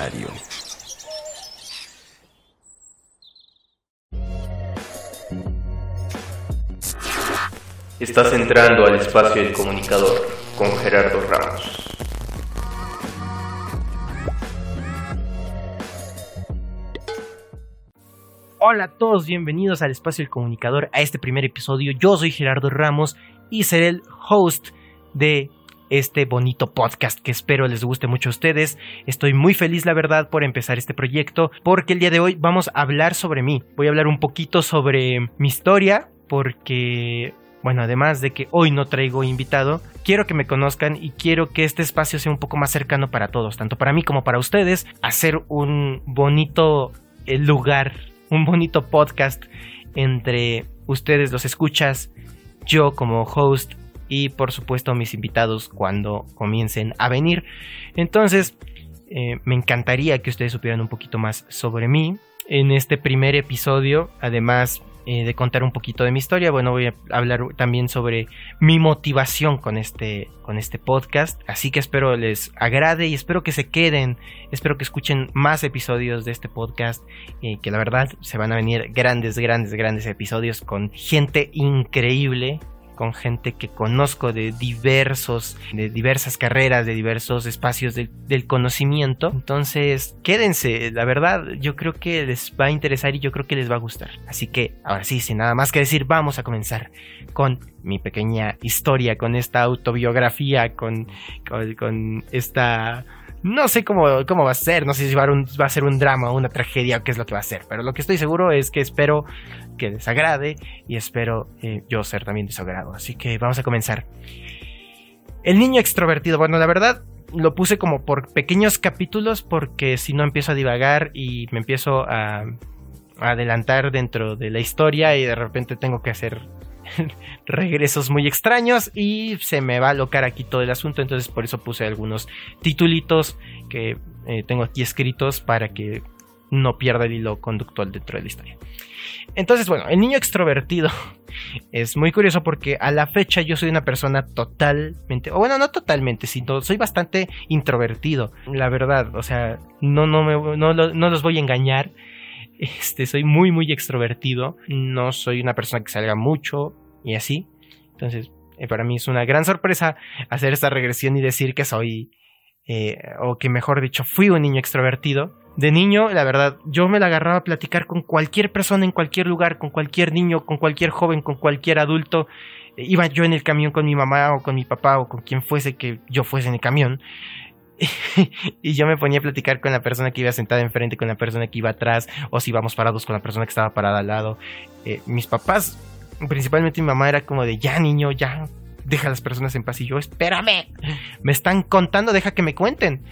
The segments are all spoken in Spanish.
Literario. Estás entrando al espacio del comunicador con Gerardo Ramos. Hola a todos, bienvenidos al espacio del comunicador, a este primer episodio. Yo soy Gerardo Ramos y seré el host de este bonito podcast que espero les guste mucho a ustedes. Estoy muy feliz, la verdad, por empezar este proyecto, porque el día de hoy vamos a hablar sobre mí. Voy a hablar un poquito sobre mi historia, porque bueno, además de que hoy no traigo invitado, quiero que me conozcan y quiero que este espacio sea un poco más cercano para todos, tanto para mí como para ustedes, hacer un bonito eh, lugar, un bonito podcast entre ustedes los escuchas, yo como host y por supuesto mis invitados cuando comiencen a venir. Entonces, eh, me encantaría que ustedes supieran un poquito más sobre mí. En este primer episodio, además eh, de contar un poquito de mi historia. Bueno, voy a hablar también sobre mi motivación con este, con este podcast. Así que espero les agrade y espero que se queden. Espero que escuchen más episodios de este podcast. y que la verdad se van a venir grandes, grandes, grandes episodios con gente increíble con gente que conozco de diversos, de diversas carreras, de diversos espacios del conocimiento. Entonces, quédense, la verdad, yo creo que les va a interesar y yo creo que les va a gustar. Así que, ahora sí, sin nada más que decir, vamos a comenzar con mi pequeña historia, con esta autobiografía, con, con, esta no sé cómo, cómo va a ser, no sé si va a, a ser un drama o una tragedia o qué es lo que va a ser, pero lo que estoy seguro es que espero que les agrade y espero eh, yo ser también de su agrado. Así que vamos a comenzar. El niño extrovertido, bueno, la verdad lo puse como por pequeños capítulos porque si no empiezo a divagar y me empiezo a adelantar dentro de la historia y de repente tengo que hacer regresos muy extraños y se me va a alocar aquí todo el asunto, entonces por eso puse algunos titulitos que eh, tengo aquí escritos para que no pierda el hilo conductual dentro de la historia. Entonces, bueno, el niño extrovertido es muy curioso porque a la fecha yo soy una persona totalmente, o bueno, no totalmente, sino soy bastante introvertido, la verdad, o sea, no, no, me, no, no los voy a engañar. Este, soy muy, muy extrovertido. No soy una persona que salga mucho y así. Entonces, eh, para mí es una gran sorpresa hacer esta regresión y decir que soy, eh, o que mejor dicho, fui un niño extrovertido. De niño, la verdad, yo me la agarraba a platicar con cualquier persona en cualquier lugar, con cualquier niño, con cualquier joven, con cualquier adulto. Iba yo en el camión con mi mamá o con mi papá o con quien fuese que yo fuese en el camión. y yo me ponía a platicar con la persona que iba sentada enfrente, con la persona que iba atrás, o si íbamos parados con la persona que estaba parada al lado. Eh, mis papás, principalmente mi mamá, era como de ya niño, ya deja a las personas en paz. Y yo, espérame, me están contando, deja que me cuenten.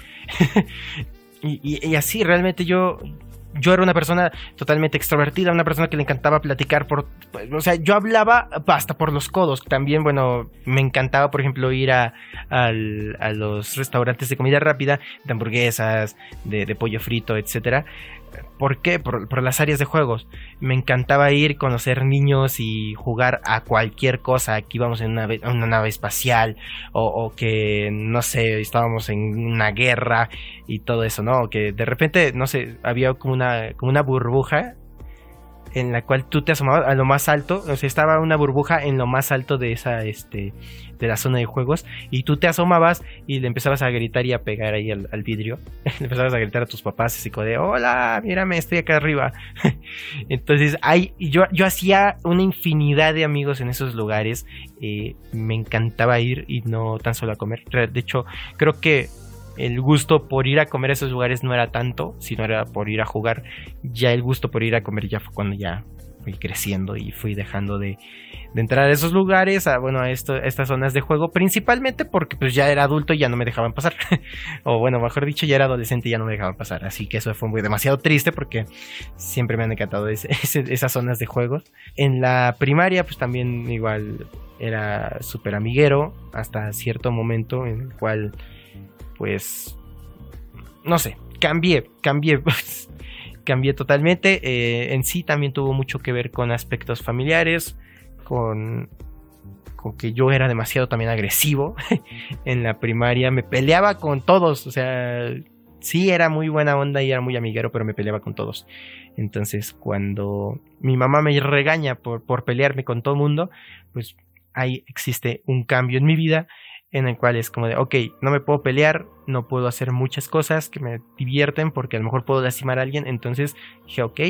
y, así, realmente yo, yo era una persona totalmente extrovertida, una persona que le encantaba platicar por, o sea, yo hablaba hasta por los codos. También, bueno, me encantaba, por ejemplo, ir a, a los restaurantes de comida rápida, de hamburguesas, de, de pollo frito, etcétera. ¿Por qué? Por, las áreas de juegos. Me encantaba ir, conocer niños y jugar a cualquier cosa. Aquí íbamos en una, nave espacial o, que, no sé, estábamos en una guerra y todo eso, ¿no? Que de repente, no sé, había como una, como una burbuja en la cual tú te asomabas a lo más alto, o sea, estaba una burbuja en lo más alto de esa, este, de la zona de juegos, y tú te asomabas y le empezabas a gritar y a pegar ahí al, vidrio, le empezabas a gritar a tus papás, así como de, hola, mírame, estoy acá arriba. Entonces, hay, yo, yo hacía una infinidad de amigos en esos lugares, eh, me encantaba ir y no tan solo a comer, de hecho, creo que el gusto por ir a comer a esos lugares no era tanto, sino era por ir a jugar. Ya el gusto por ir a comer ya fue cuando ya fui creciendo y fui dejando de, entrar a esos lugares, a, bueno, a, estas zonas de juego, principalmente porque pues ya era adulto y ya no me dejaban pasar. o bueno, mejor dicho, ya era adolescente y ya no me dejaban pasar. Así que eso fue muy demasiado triste porque siempre me han encantado esas zonas de juegos. En la primaria pues también igual era súper amiguero hasta cierto momento en el cual pues, no sé, cambié, cambié, cambié totalmente. Eh, en sí también tuvo mucho que ver con aspectos familiares, con, con que yo era demasiado también agresivo en la primaria, me peleaba con todos, o sea, sí era muy buena onda y era muy amiguero, pero me peleaba con todos. Entonces, cuando mi mamá me regaña por, por pelearme con todo el mundo, pues ahí existe un cambio en mi vida en el cual es como de, ok, no me puedo pelear, no puedo hacer muchas cosas que me divierten porque a lo mejor puedo lastimar a alguien. Entonces dije, ok,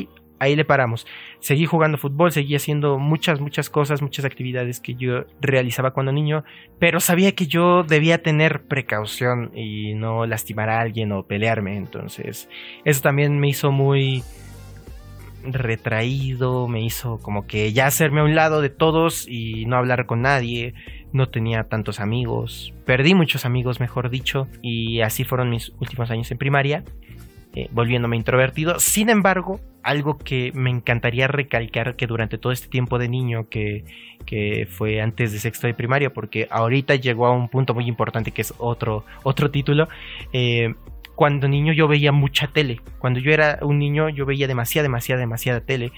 ahí le paramos. Seguí jugando fútbol, seguí haciendo muchas, muchas cosas, muchas actividades que yo realizaba cuando niño, pero sabía que yo debía tener precaución y no lastimar a alguien o pelearme. Entonces, eso también me hizo muy retraído, me hizo como que ya hacerme a un lado de todos y no hablar con nadie, no tenía tantos amigos, perdí muchos amigos, mejor dicho, y así fueron mis últimos años en primaria. Eh, volviéndome introvertido. Sin embargo, algo que me encantaría recalcar que durante todo este tiempo de niño que, que fue antes de sexto de primaria, porque ahorita llegó a un punto muy importante que es otro, otro título. Eh, cuando niño yo veía mucha tele. Cuando yo era un niño yo veía demasiada, demasiada, demasiada tele.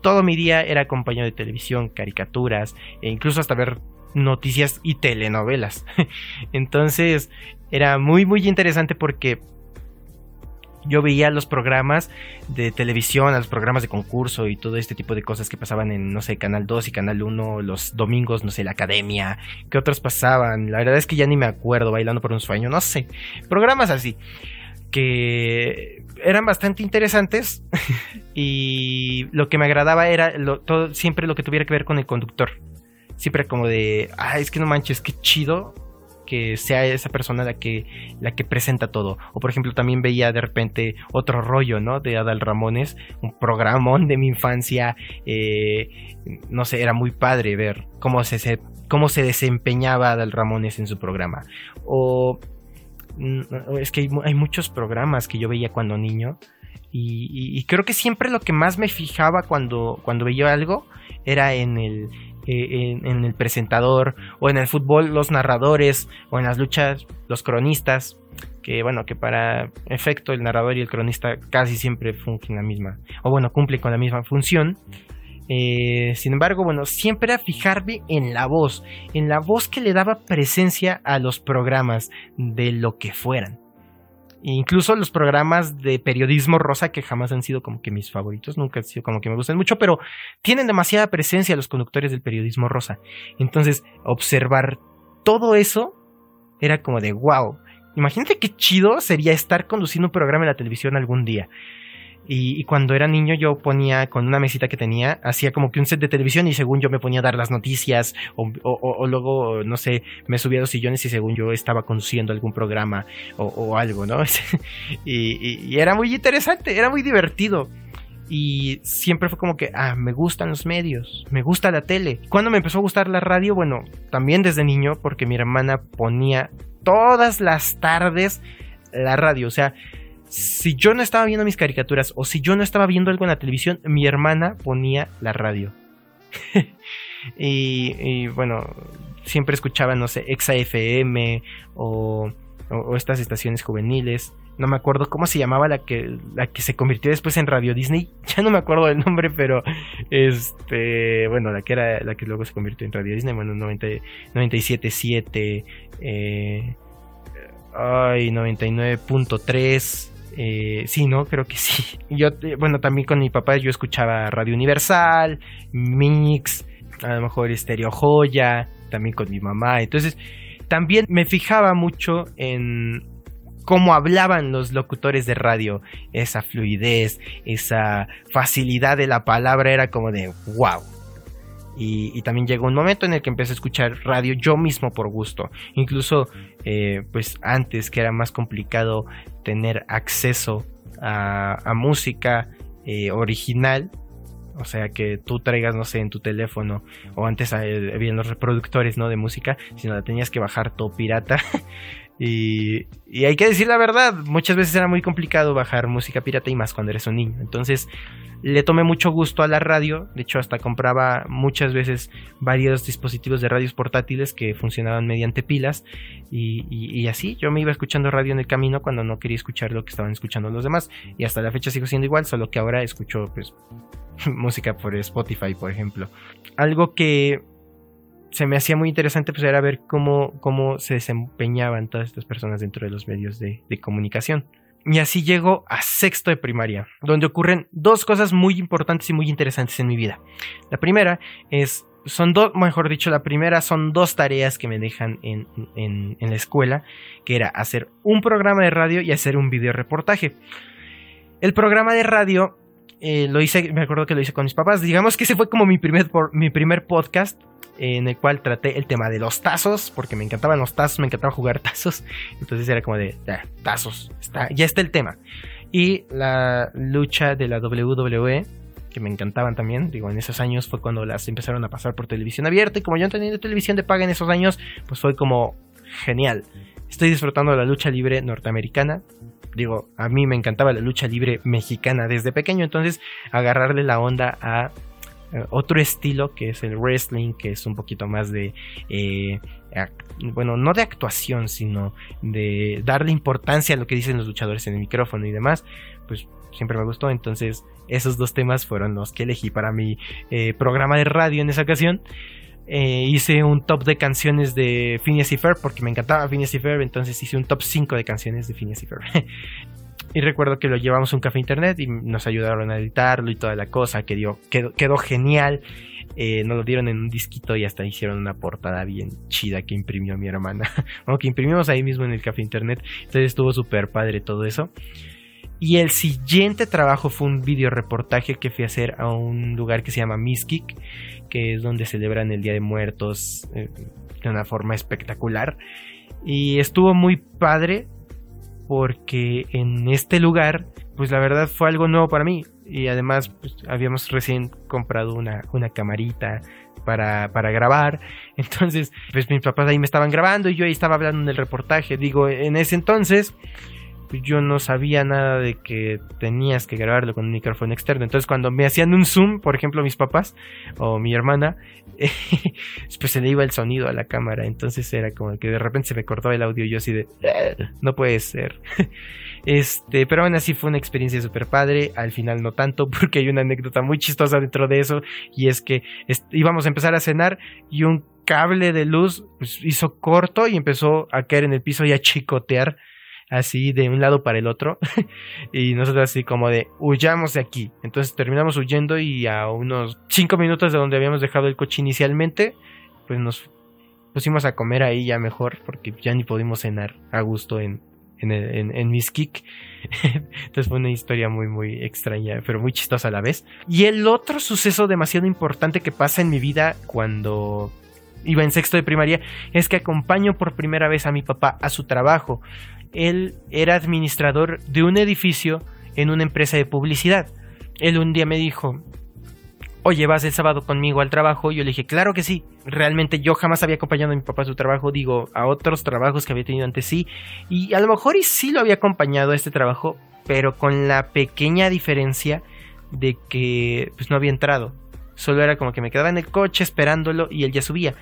Todo mi día era acompañado de televisión, caricaturas, e incluso hasta ver noticias y telenovelas. Entonces era muy, muy interesante porque yo veía los programas de televisión, los programas de concurso y todo este tipo de cosas que pasaban en, no sé, Canal 2 y Canal 1 los domingos, no sé, la academia, que otros pasaban. La verdad es que ya ni me acuerdo, bailando por un sueño, no sé. Programas así, que eran bastante interesantes y lo que me agradaba era todo, siempre lo que tuviera que ver con el conductor. Siempre como de, ah, es que no manches, qué chido que sea esa persona la que, la que presenta todo. O por ejemplo también veía de repente otro rollo, ¿no? De Adal Ramones, un programón de mi infancia. Eh, no sé, era muy padre ver cómo se, cómo se desempeñaba Adal Ramones en su programa. O mm, es que hay, muchos programas que yo veía cuando niño. Y, y, creo que siempre lo que más me fijaba cuando, cuando veía algo era en el, eh, en, el presentador o en el fútbol los narradores o en las luchas los cronistas que bueno que para efecto el narrador y el cronista casi siempre fungen la misma o bueno cumplen con la misma función. Eh, sin embargo bueno siempre era fijarme en la voz en la voz que le daba presencia a los programas de lo que fueran Incluso los programas de periodismo rosa, que jamás han sido como que mis favoritos, nunca han sido como que me gustan mucho, pero tienen demasiada presencia los conductores del periodismo rosa. Entonces, observar todo eso era como de wow. Imagínate qué chido sería estar conduciendo un programa en la televisión algún día. Y, cuando era niño yo ponía con una mesita que tenía, hacía como que un set de televisión y según yo me ponía a dar las noticias o, o, luego, no sé, me subía a los sillones y según yo estaba conduciendo algún programa o, algo, ¿no? y, y, era muy interesante, era muy divertido. Y siempre fue como que, ah, me gustan los medios, me gusta la tele. Cuando me empezó a gustar la radio, bueno, también desde niño, porque mi hermana ponía todas las tardes la radio, o sea, si yo no estaba viendo mis caricaturas o si yo no estaba viendo algo en la televisión, mi hermana ponía la radio. y, bueno, siempre escuchaba, no sé, Exa FM o, estas estaciones juveniles. No me acuerdo cómo se llamaba la que, la que se convirtió después en Radio Disney. Ya no me acuerdo del nombre, pero este, bueno, la que era la que luego se convirtió en Radio Disney, bueno, 97.7, eh, ay, 99.3 eh, sí, ¿no? Creo que sí. Yo, eh, bueno, también con mi papá yo escuchaba Radio Universal, Mix, a lo mejor Estéreo Joya, también con mi mamá. Entonces, también me fijaba mucho en cómo hablaban los locutores de radio. Esa fluidez, esa facilidad de la palabra era como de wow. Y, también llegó un momento en el que empecé a escuchar radio yo mismo por gusto. Incluso, eh, pues antes que era más complicado tener acceso a, música eh, original, o sea que tú traigas, no sé, en tu teléfono, o antes había los reproductores, ¿no? De música, sino la tenías que bajar todo pirata. y, y hay que decir la verdad, muchas veces era muy complicado bajar música pirata y más cuando eres un niño. Entonces, le tomé mucho gusto a la radio, de hecho hasta compraba muchas veces varios dispositivos de radios portátiles que funcionaban mediante pilas y, así yo me iba escuchando radio en el camino cuando no quería escuchar lo que estaban escuchando los demás y hasta la fecha sigo siendo igual, solo que ahora escucho pues música por Spotify por ejemplo. Algo que se me hacía muy interesante pues era ver cómo, cómo se desempeñaban todas estas personas dentro de los medios de comunicación Y así llego a sexto de primaria, donde ocurren dos cosas muy importantes y muy interesantes en mi vida. La primera es, son dos, mejor dicho, la primera son dos tareas que me dejan en, en, en la escuela, que era hacer un programa de radio y hacer un video reportaje. El programa de radio eh, lo hice, me acuerdo que lo hice con mis papás. Digamos que ese fue como mi primer, mi primer podcast en el cual traté el tema de los tazos, porque me encantaban los tazos, me encantaba jugar tazos. Entonces era como de, tazos, está, ya está el tema. Y la lucha de la WWE, que me encantaban también, digo, en esos años fue cuando las empezaron a pasar por televisión abierta, y como yo no tenía televisión de paga en esos años, pues fue como genial. Estoy disfrutando de la lucha libre norteamericana, digo, a mí me encantaba la lucha libre mexicana desde pequeño, entonces agarrarle la onda a eh, otro estilo que es el wrestling, que es un poquito más de, eh, bueno, no de actuación, sino de darle importancia a lo que dicen los luchadores en el micrófono y demás, pues siempre me gustó, entonces esos dos temas fueron los que elegí para mi eh, programa de radio en esa ocasión. Eh, hice un top de canciones de Phineas y Ferb porque me encantaba Phineas y Ferb, entonces hice un top 5 de canciones de Phineas y Ferb. y recuerdo que lo llevamos a un café internet y nos ayudaron a editarlo y toda la cosa, que dio, quedó, genial. Eh, nos lo dieron en un disquito y hasta hicieron una portada bien chida que imprimió mi hermana. bueno, que imprimimos ahí mismo en el café internet. Entonces estuvo súper padre todo eso. Y el siguiente trabajo fue un video reportaje que fui a hacer a un lugar que se llama Miskik, que es donde celebran el Día de Muertos eh, de una forma espectacular. Y estuvo muy padre porque en este lugar, pues la verdad fue algo nuevo para mí. Y además pues, habíamos recién comprado una, una camarita para, para, grabar. Entonces, pues mis papás ahí me estaban grabando y yo ahí estaba hablando en el reportaje. Digo, en ese entonces yo no sabía nada de que tenías que grabarlo con un micrófono externo. Entonces cuando me hacían un zoom, por ejemplo mis papás o mi hermana, pues se le iba el sonido a la cámara. Entonces era como que de repente se me cortó el audio y yo así de, no puede ser. Este, pero aún así fue una experiencia súper padre. Al final no tanto, porque hay una anécdota muy chistosa dentro de eso. Y es que íbamos a empezar a cenar y un cable de luz pues, hizo corto y empezó a caer en el piso y a chicotear así de un lado para el otro y nosotros así como de huyamos de aquí. Entonces terminamos huyendo y a unos cinco minutos de donde habíamos dejado el coche inicialmente pues nos pusimos a comer ahí ya mejor porque ya ni pudimos cenar a gusto en en, en, en entonces fue una historia muy muy extraña pero muy chistosa a la vez. Y el otro suceso demasiado importante que pasa en mi vida cuando iba en sexto de primaria es que acompaño por primera vez a mi papá a su trabajo él era administrador de un edificio en una empresa de publicidad. Él un día me dijo, oye, ¿vas el sábado conmigo al trabajo? Yo le dije, claro que sí. Realmente yo jamás había acompañado a mi papá a su trabajo, digo, a otros trabajos que había tenido antes sí. Y a lo mejor y sí lo había acompañado a este trabajo, pero con la pequeña diferencia de que pues no había entrado. Solo era como que me quedaba en el coche esperándolo y él ya subía.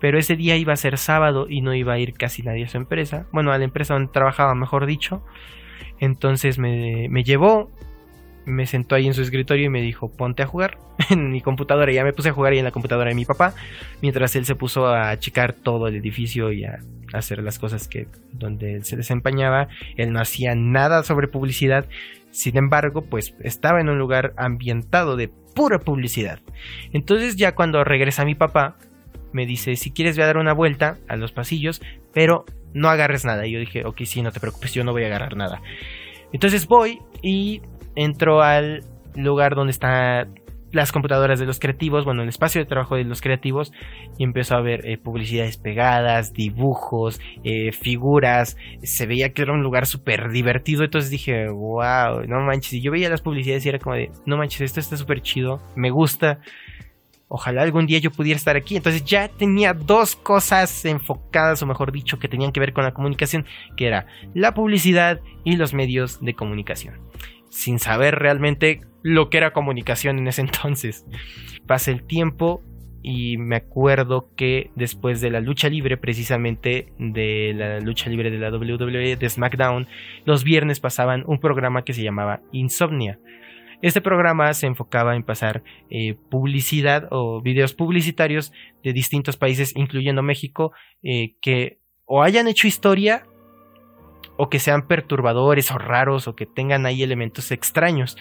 Pero ese día iba a ser sábado y no iba a ir casi nadie a su empresa. Bueno, a la empresa donde trabajaba, mejor dicho. Entonces me, me llevó, me sentó ahí en su escritorio y me dijo, ponte a jugar en mi computadora. Ya me puse a jugar ahí en la computadora de mi papá, mientras él se puso a checar todo el edificio y a hacer las cosas que donde él se desempeñaba. Él no hacía nada sobre publicidad. Sin embargo, pues estaba en un lugar ambientado de pura publicidad. Entonces ya cuando regresa mi papá, me dice, si quieres voy a dar una vuelta a los pasillos, pero no agarres nada. Y yo dije, ok, sí, no te preocupes, yo no voy a agarrar nada. Entonces voy y entro al lugar donde están las computadoras de los creativos, bueno, el espacio de trabajo de los creativos, y empezó a ver eh, publicidades pegadas, dibujos, eh, figuras, se veía que era un lugar súper divertido, entonces dije, wow, no manches, y yo veía las publicidades y era como de, no manches, esto está súper chido, me gusta, ojalá algún día yo pudiera estar aquí, entonces ya tenía dos cosas enfocadas, o mejor dicho, que tenían que ver con la comunicación, que era la publicidad y los medios de comunicación sin saber realmente lo que era comunicación en ese entonces. Pasa el tiempo y me acuerdo que después de la lucha libre, precisamente de la lucha libre de la WWE de SmackDown, los viernes pasaban un programa que se llamaba Insomnia. Este programa se enfocaba en pasar eh, publicidad o videos publicitarios de distintos países, incluyendo México, eh, que o hayan hecho historia o que sean perturbadores o raros o que tengan ahí elementos extraños.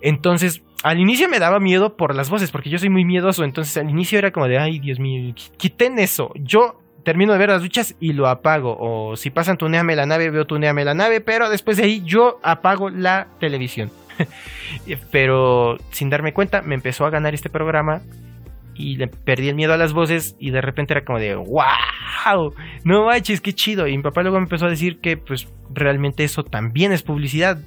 Entonces, al inicio me daba miedo por las voces, porque yo soy muy miedoso. Entonces, al inicio era como de, ay, Dios mío, quiten eso. Yo termino de ver las duchas y lo apago. O si pasan tuneame la nave, veo tuneame la nave. Pero después de ahí yo apago la televisión. pero sin darme cuenta, me empezó a ganar este programa y le perdí el miedo a las voces y de repente era como de wow, no manches, qué chido. Y mi papá luego me empezó a decir que pues realmente eso también es publicidad.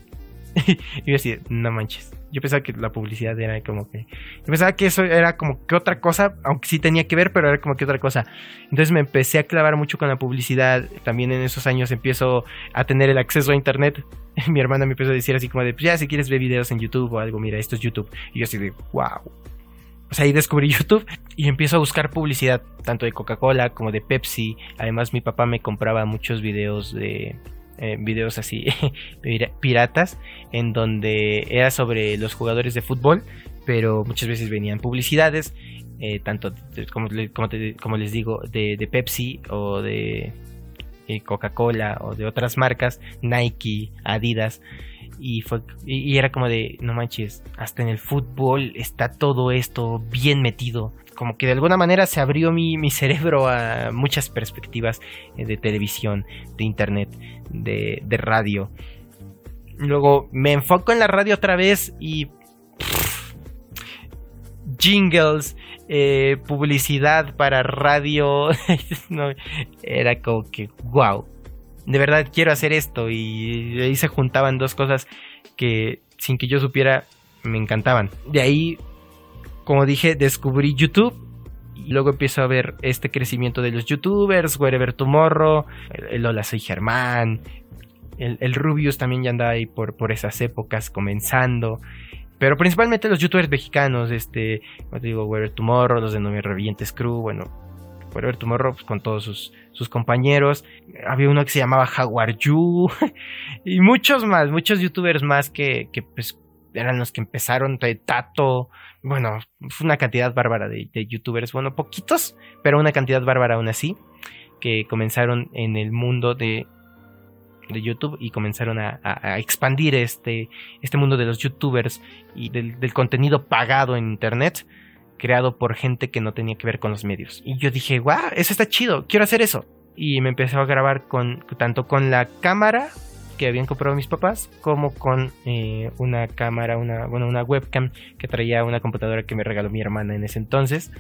y yo así, no manches. Yo pensaba que la publicidad era como que... Yo pensaba que eso era como que otra cosa, aunque sí tenía que ver, pero era como que otra cosa. Entonces me empecé a clavar mucho con la publicidad. También en esos años empiezo a tener el acceso a internet. Mi hermana me empezó a decir así como de, pues ya si quieres ver videos en YouTube o algo, mira, esto es YouTube. Y yo así de, wow, pues ahí descubrí YouTube y empiezo a buscar publicidad, tanto de Coca-Cola como de Pepsi. Además, mi papá me compraba muchos videos de. Eh, videos así piratas en donde era sobre los jugadores de fútbol pero muchas veces venían publicidades eh, tanto como, les digo de, de Pepsi o de eh, Coca-Cola o de otras marcas Nike Adidas y, fue, y era como de, no manches, hasta en el fútbol está todo esto bien metido. Como que de alguna manera se abrió mi, mi cerebro a muchas perspectivas eh, de televisión, de internet, de, de radio. Luego me enfoco en la radio otra vez y... jingles, eh, publicidad para radio. era como que, wow de verdad quiero hacer esto y ahí se juntaban dos cosas que sin que yo supiera me encantaban. De ahí, como dije, descubrí YouTube y luego empiezo a ver este crecimiento de los youtubers, Wherever Tomorrow, el, Hola Soy Germán, el, el, Rubius también ya andaba ahí por, por esas épocas comenzando. Pero principalmente los youtubers mexicanos, este, como te digo, Wherever Tomorrow, los de No Me Revientes Crew, bueno, Wherever Tomorrow pues, con todos sus sus compañeros. Había uno que se llamaba Jaguar Yu y muchos más, muchos youtubers más que, pues eran los que empezaron, Tato, bueno, fue una cantidad bárbara de, youtubers, bueno, poquitos, pero una cantidad bárbara aún así, que comenzaron en el mundo de, de YouTube y comenzaron a, expandir este, este mundo de los youtubers y del, del contenido pagado en internet creado por gente que no tenía que ver con los medios. Y yo dije, wow, eso está chido, quiero hacer eso. Y me empecé a grabar con tanto con la cámara que habían comprado mis papás, como con eh, una cámara, una, bueno, una webcam que traía una computadora que me regaló mi hermana en ese entonces.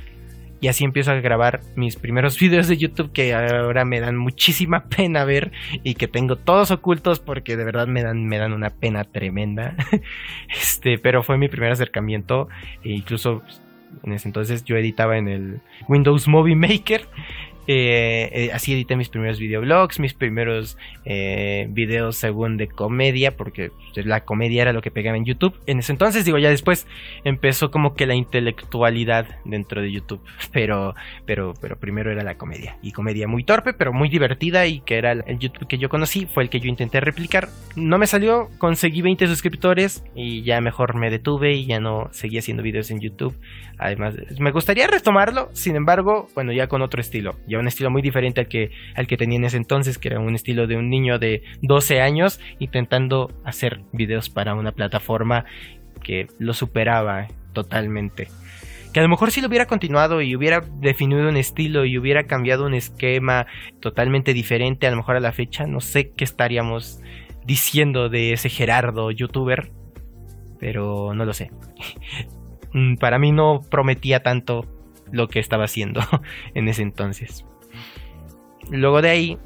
Y así empiezo a grabar mis primeros videos de YouTube que ahora me dan muchísima pena ver y que tengo todos ocultos porque de verdad me dan, me dan una pena tremenda. Este, pero fue mi primer acercamiento e incluso en ese entonces yo editaba en el Windows Movie Maker eh, eh, así edité mis primeros videoblogs, mis primeros eh, videos según de comedia, porque pues, la comedia era lo que pegaba en YouTube. En ese entonces, digo, ya después empezó como que la intelectualidad dentro de YouTube, pero, pero, pero primero era la comedia. Y comedia muy torpe, pero muy divertida y que era el YouTube que yo conocí, fue el que yo intenté replicar. No me salió, conseguí 20 suscriptores y ya mejor me detuve y ya no seguí haciendo videos en YouTube. Además, me gustaría retomarlo, sin embargo, bueno, ya con otro estilo un estilo muy diferente al que, al que tenía en ese entonces, que era un estilo de un niño de 12 años intentando hacer videos para una plataforma que lo superaba totalmente. Que a lo mejor si lo hubiera continuado y hubiera definido un estilo y hubiera cambiado un esquema totalmente diferente, a lo mejor a la fecha, no sé qué estaríamos diciendo de ese Gerardo youtuber, pero no lo sé. Para mí no prometía tanto lo que estaba haciendo en ese entonces. Luego de ahí,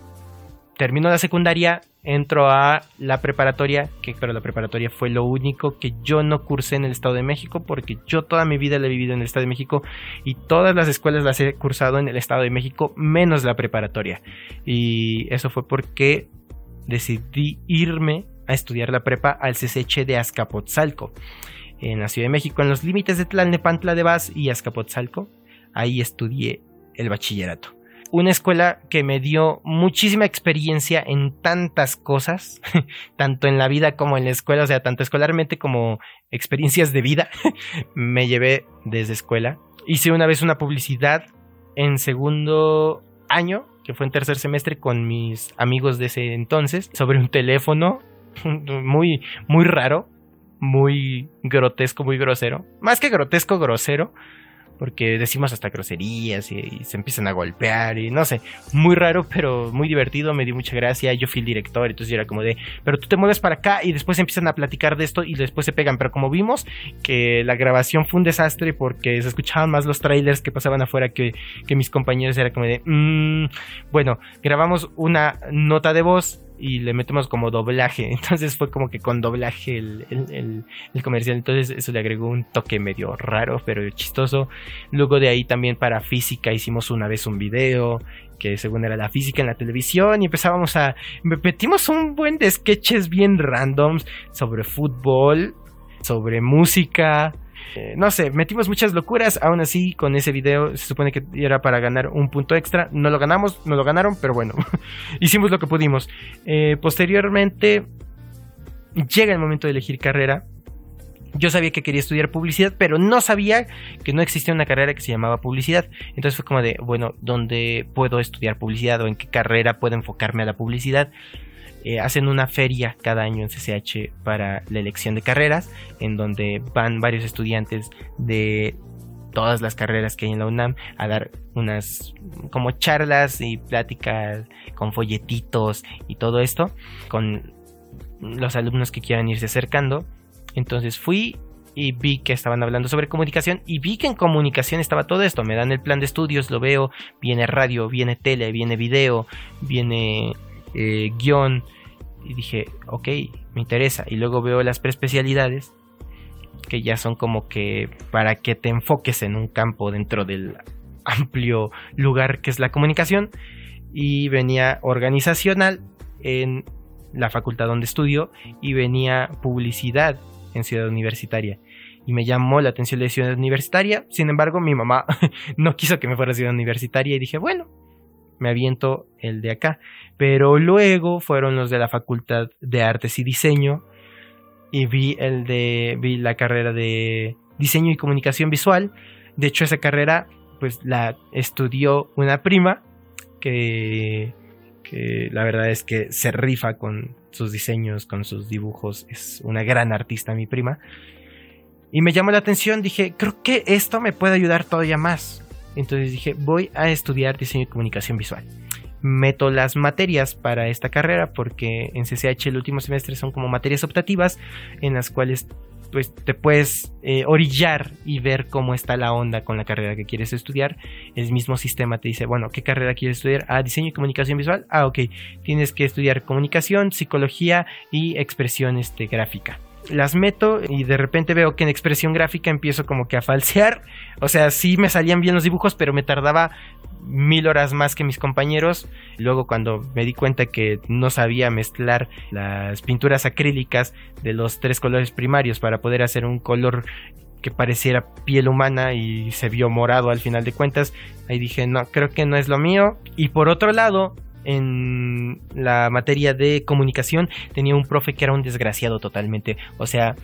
termino la secundaria, entro a la preparatoria, que pero la preparatoria fue lo único que yo no cursé en el Estado de México, porque yo toda mi vida la he vivido en el Estado de México y todas las escuelas las he cursado en el Estado de México, menos la preparatoria. Y eso fue porque decidí irme a estudiar la prepa al CCH de Azcapotzalco, en la Ciudad de México, en los límites de Tlalnepantla de Vaz y Azcapotzalco. Ahí estudié el bachillerato una escuela que me dio muchísima experiencia en tantas cosas, tanto en la vida como en la escuela, o sea, tanto escolarmente como experiencias de vida, me llevé desde escuela. Hice una vez una publicidad en segundo año, que fue en tercer semestre con mis amigos de ese entonces, sobre un teléfono muy, muy raro, muy grotesco, muy grosero. Más que grotesco, grosero porque decimos hasta groserías y, se empiezan a golpear y no sé, muy raro pero muy divertido, me dio mucha gracia, yo fui el director, entonces era como de, pero tú te mueves para acá y después empiezan a platicar de esto y después se pegan, pero como vimos que la grabación fue un desastre porque se escuchaban más los trailers que pasaban afuera que, que mis compañeros, era como de, mmm, bueno, grabamos una nota de voz y le metemos como doblaje. Entonces fue como que con doblaje el, comercial. Entonces eso le agregó un toque medio raro, pero chistoso. Luego de ahí también para física hicimos una vez un video que según era la física en la televisión y empezábamos a metimos un buen de sketches bien randoms sobre fútbol, sobre música, eh, no sé, metimos muchas locuras. Aún así, con ese video se supone que era para ganar un punto extra. No lo ganamos, no lo ganaron, pero bueno, hicimos lo que pudimos. Eh, posteriormente, llega el momento de elegir carrera. Yo sabía que quería estudiar publicidad, pero no sabía que no existía una carrera que se llamaba publicidad. Entonces fue como de, bueno, ¿dónde puedo estudiar publicidad o en qué carrera puedo enfocarme a la publicidad? Eh, hacen una feria cada año en CCH para la elección de carreras, en donde van varios estudiantes de todas las carreras que hay en la UNAM a dar unas como charlas y pláticas con folletitos y todo esto con los alumnos que quieran irse acercando. Entonces fui y vi que estaban hablando sobre comunicación y vi que en comunicación estaba todo esto. Me dan el plan de estudios, lo veo, viene radio, viene tele, viene video, viene eh, guion y dije, ok, me interesa. Y luego veo las preespecialidades que ya son como que para que te enfoques en un campo dentro del amplio lugar que es la comunicación. Y venía organizacional en la facultad donde estudio y venía publicidad en Ciudad Universitaria. Y me llamó la atención de Ciudad Universitaria. Sin embargo, mi mamá no quiso que me fuera a Ciudad Universitaria y dije, bueno, me aviento el de acá. Pero luego fueron los de la Facultad de Artes y Diseño y vi el de vi la carrera de diseño y comunicación visual. De hecho esa carrera pues la estudió una prima que que la verdad es que se rifa con sus diseños, con sus dibujos, es una gran artista mi prima. Y me llamó la atención, dije, creo que esto me puede ayudar todavía más. Entonces dije, voy a estudiar diseño y comunicación visual. Meto las materias para esta carrera porque en CCH el último semestre son como materias optativas en las cuales pues te puedes eh, orillar y ver cómo está la onda con la carrera que quieres estudiar. El mismo sistema te dice, bueno, ¿qué carrera quieres estudiar? Ah, diseño y comunicación visual. Ah, ok. Tienes que estudiar comunicación, psicología y expresión este, gráfica las meto y de repente veo que en expresión gráfica empiezo como que a falsear. O sea, sí me salían bien los dibujos, pero me tardaba mil horas más que mis compañeros. Luego cuando me di cuenta que no sabía mezclar las pinturas acrílicas de los tres colores primarios para poder hacer un color que pareciera piel humana y se vio morado al final de cuentas, ahí dije, no, creo que no es lo mío. Y por otro lado, en la materia de comunicación tenía un profe que era un desgraciado totalmente. O sea,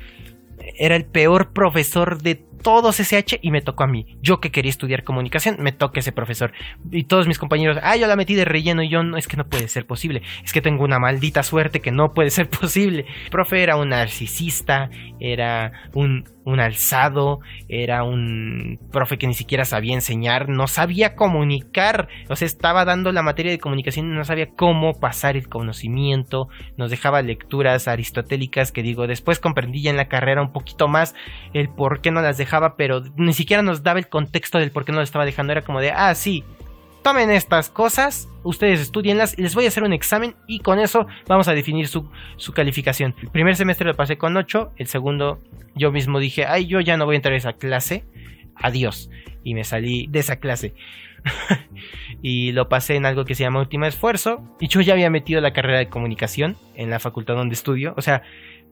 era el peor profesor de todos SH y me tocó a mí. Yo que quería estudiar comunicación, me toca ese profesor. Y todos mis compañeros, ah, yo la metí de relleno y yo no, es que no puede ser posible. Es que tengo una maldita suerte que no puede ser posible. El profe era un narcisista, era un, un alzado, era un profe que ni siquiera sabía enseñar, no sabía comunicar. O sea, estaba dando la materia de comunicación y no sabía cómo pasar el conocimiento. Nos dejaba lecturas aristotélicas que digo, después comprendí ya en la carrera un poquito más el por qué no las dejaba pero ni siquiera nos daba el contexto del por qué no lo estaba dejando. Era como de, ah, sí, tomen estas cosas, ustedes estudienlas y les voy a hacer un examen y con eso vamos a definir su, su, calificación. El primer semestre lo pasé con 8, el segundo yo mismo dije, ay, yo ya no voy a entrar a esa clase, adiós. Y me salí de esa clase. y lo pasé en algo que se llama último esfuerzo. Y yo ya había metido la carrera de comunicación en la facultad donde estudio. O sea,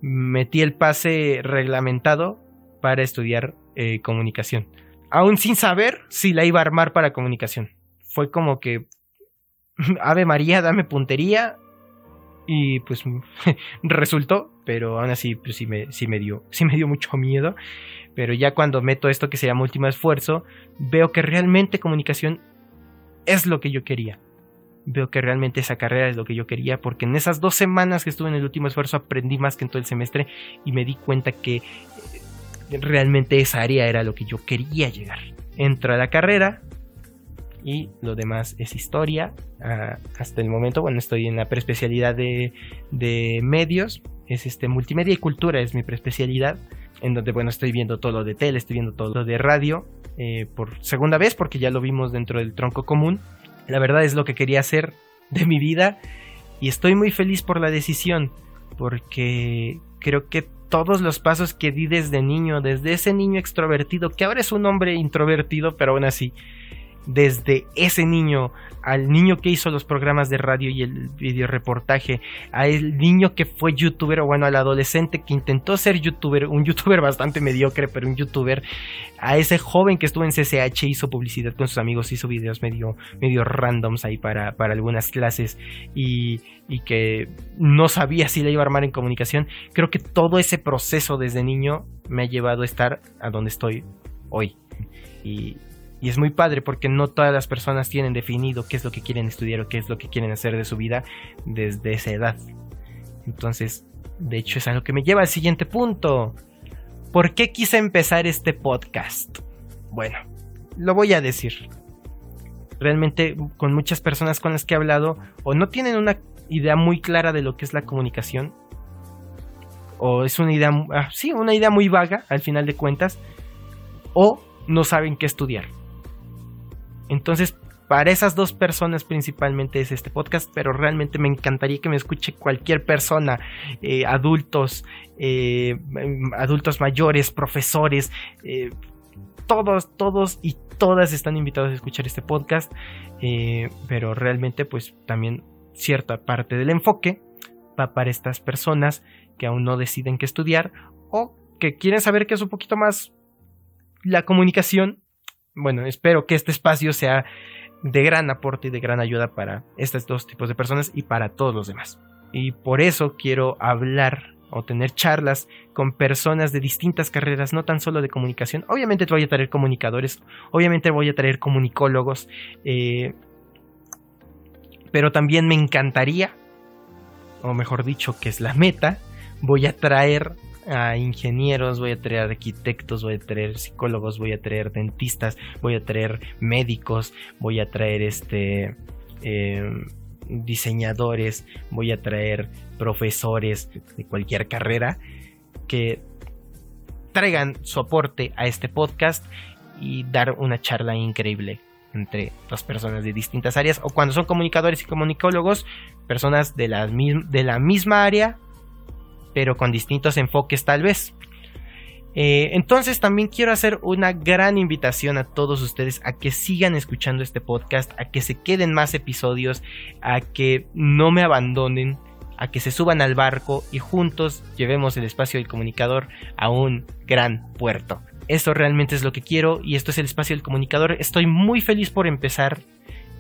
metí el pase reglamentado para estudiar eh, comunicación. Aún sin saber si la iba a armar para comunicación. Fue como que, Ave María, dame puntería. Y pues resultó, pero aún así pues, sí, me, sí, me dio, sí me dio mucho miedo. Pero ya cuando meto esto que se llama último esfuerzo, veo que realmente comunicación es lo que yo quería. veo que realmente esa carrera es lo que yo quería, porque en esas dos semanas que estuve en el último esfuerzo aprendí más que en todo el semestre y me di cuenta que eh, realmente esa área era lo que yo quería llegar. Entro a la carrera y lo demás es historia. Ah, hasta el momento, bueno, estoy en la preespecialidad de, de medios, es este multimedia y cultura, es mi preespecialidad en donde, bueno, estoy viendo todo lo de tele, estoy viendo todo lo de radio, eh, por segunda vez, porque ya lo vimos dentro del tronco común. La verdad es lo que quería hacer de mi vida y estoy muy feliz por la decisión, porque creo que todos los pasos que di desde niño, desde ese niño extrovertido, que ahora es un hombre introvertido, pero aún así, desde ese niño al niño que hizo los programas de radio y el video reportaje, al niño que fue youtuber, o bueno, al adolescente que intentó ser youtuber, un youtuber bastante mediocre, pero un youtuber, a ese joven que estuvo en CCH, hizo publicidad con sus amigos, hizo videos medio, medio randoms ahí para, para algunas clases y, y que no sabía si le iba a armar en comunicación. Creo que todo ese proceso desde niño me ha llevado a estar a donde estoy hoy. Y, y es muy padre porque no todas las personas tienen definido qué es lo que quieren estudiar o qué es lo que quieren hacer de su vida desde esa edad. Entonces, de hecho es algo que me lleva al siguiente punto. ¿Por qué quise empezar este podcast? Bueno, lo voy a decir. Realmente con muchas personas con las que he hablado o no tienen una idea muy clara de lo que es la comunicación o es una idea, ah, sí, una idea muy vaga al final de cuentas o no saben qué estudiar. Entonces, para esas dos personas principalmente es este podcast, pero realmente me encantaría que me escuche cualquier persona, eh, adultos, eh, adultos mayores, profesores, eh, todos, todos y todas están invitados a escuchar este podcast, pero realmente pues también cierta parte del enfoque va para estas personas que aún no deciden qué estudiar o que quieren saber qué es un poquito más la comunicación bueno, espero que este espacio sea de gran aporte y de gran ayuda para estos dos tipos de personas y para todos los demás. Y por eso quiero hablar o tener charlas con personas de distintas carreras, no tan solo de comunicación. Obviamente te voy a traer comunicadores, obviamente voy a traer comunicólogos, eh, pero también me encantaría, o mejor dicho, que es la meta, voy a traer a ingenieros, voy a traer arquitectos, voy a traer psicólogos, voy a traer dentistas, voy a traer médicos, voy a traer este em, diseñadores, voy a traer profesores de cualquier carrera que traigan soporte a este podcast y dar una charla increíble entre dos personas de distintas áreas o cuando son comunicadores y comunicólogos, personas de la, de la misma área pero con distintos enfoques tal vez. Eh, entonces también quiero hacer una gran invitación a todos ustedes a que sigan escuchando este podcast, a que se queden más episodios, a que no me abandonen, a que se suban al barco y juntos llevemos el espacio del comunicador a un gran puerto. Esto realmente es lo que quiero y esto es el espacio del comunicador. Estoy muy feliz por empezar.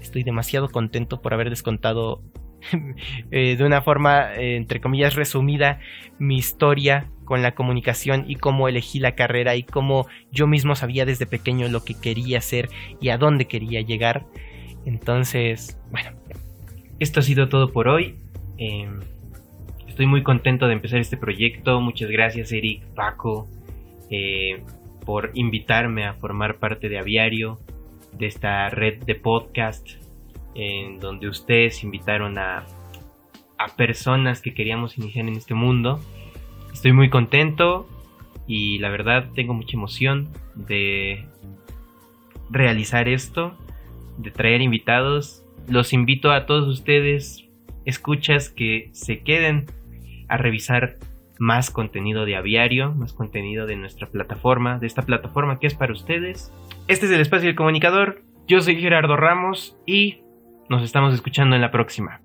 Estoy demasiado contento por haber descontado Eh, de una forma, eh, entre comillas, resumida, mi historia con la comunicación y cómo elegí la carrera y cómo yo mismo sabía desde pequeño lo que quería hacer y a dónde quería llegar. Entonces, bueno, esto ha sido todo por hoy. Em, estoy muy contento de empezar este proyecto. Muchas gracias, Eric, Paco, eh, por invitarme a formar parte de Aviario, de esta red de podcast en donde ustedes invitaron a, a personas que queríamos iniciar en este mundo. Estoy muy contento y la verdad tengo mucha emoción de realizar esto, de traer invitados. Los invito a todos ustedes, escuchas, que se queden a revisar más contenido de aviario, más contenido de nuestra plataforma, de esta plataforma que es para ustedes. Este es el espacio del comunicador. Yo soy Gerardo Ramos y nos estamos escuchando en la próxima.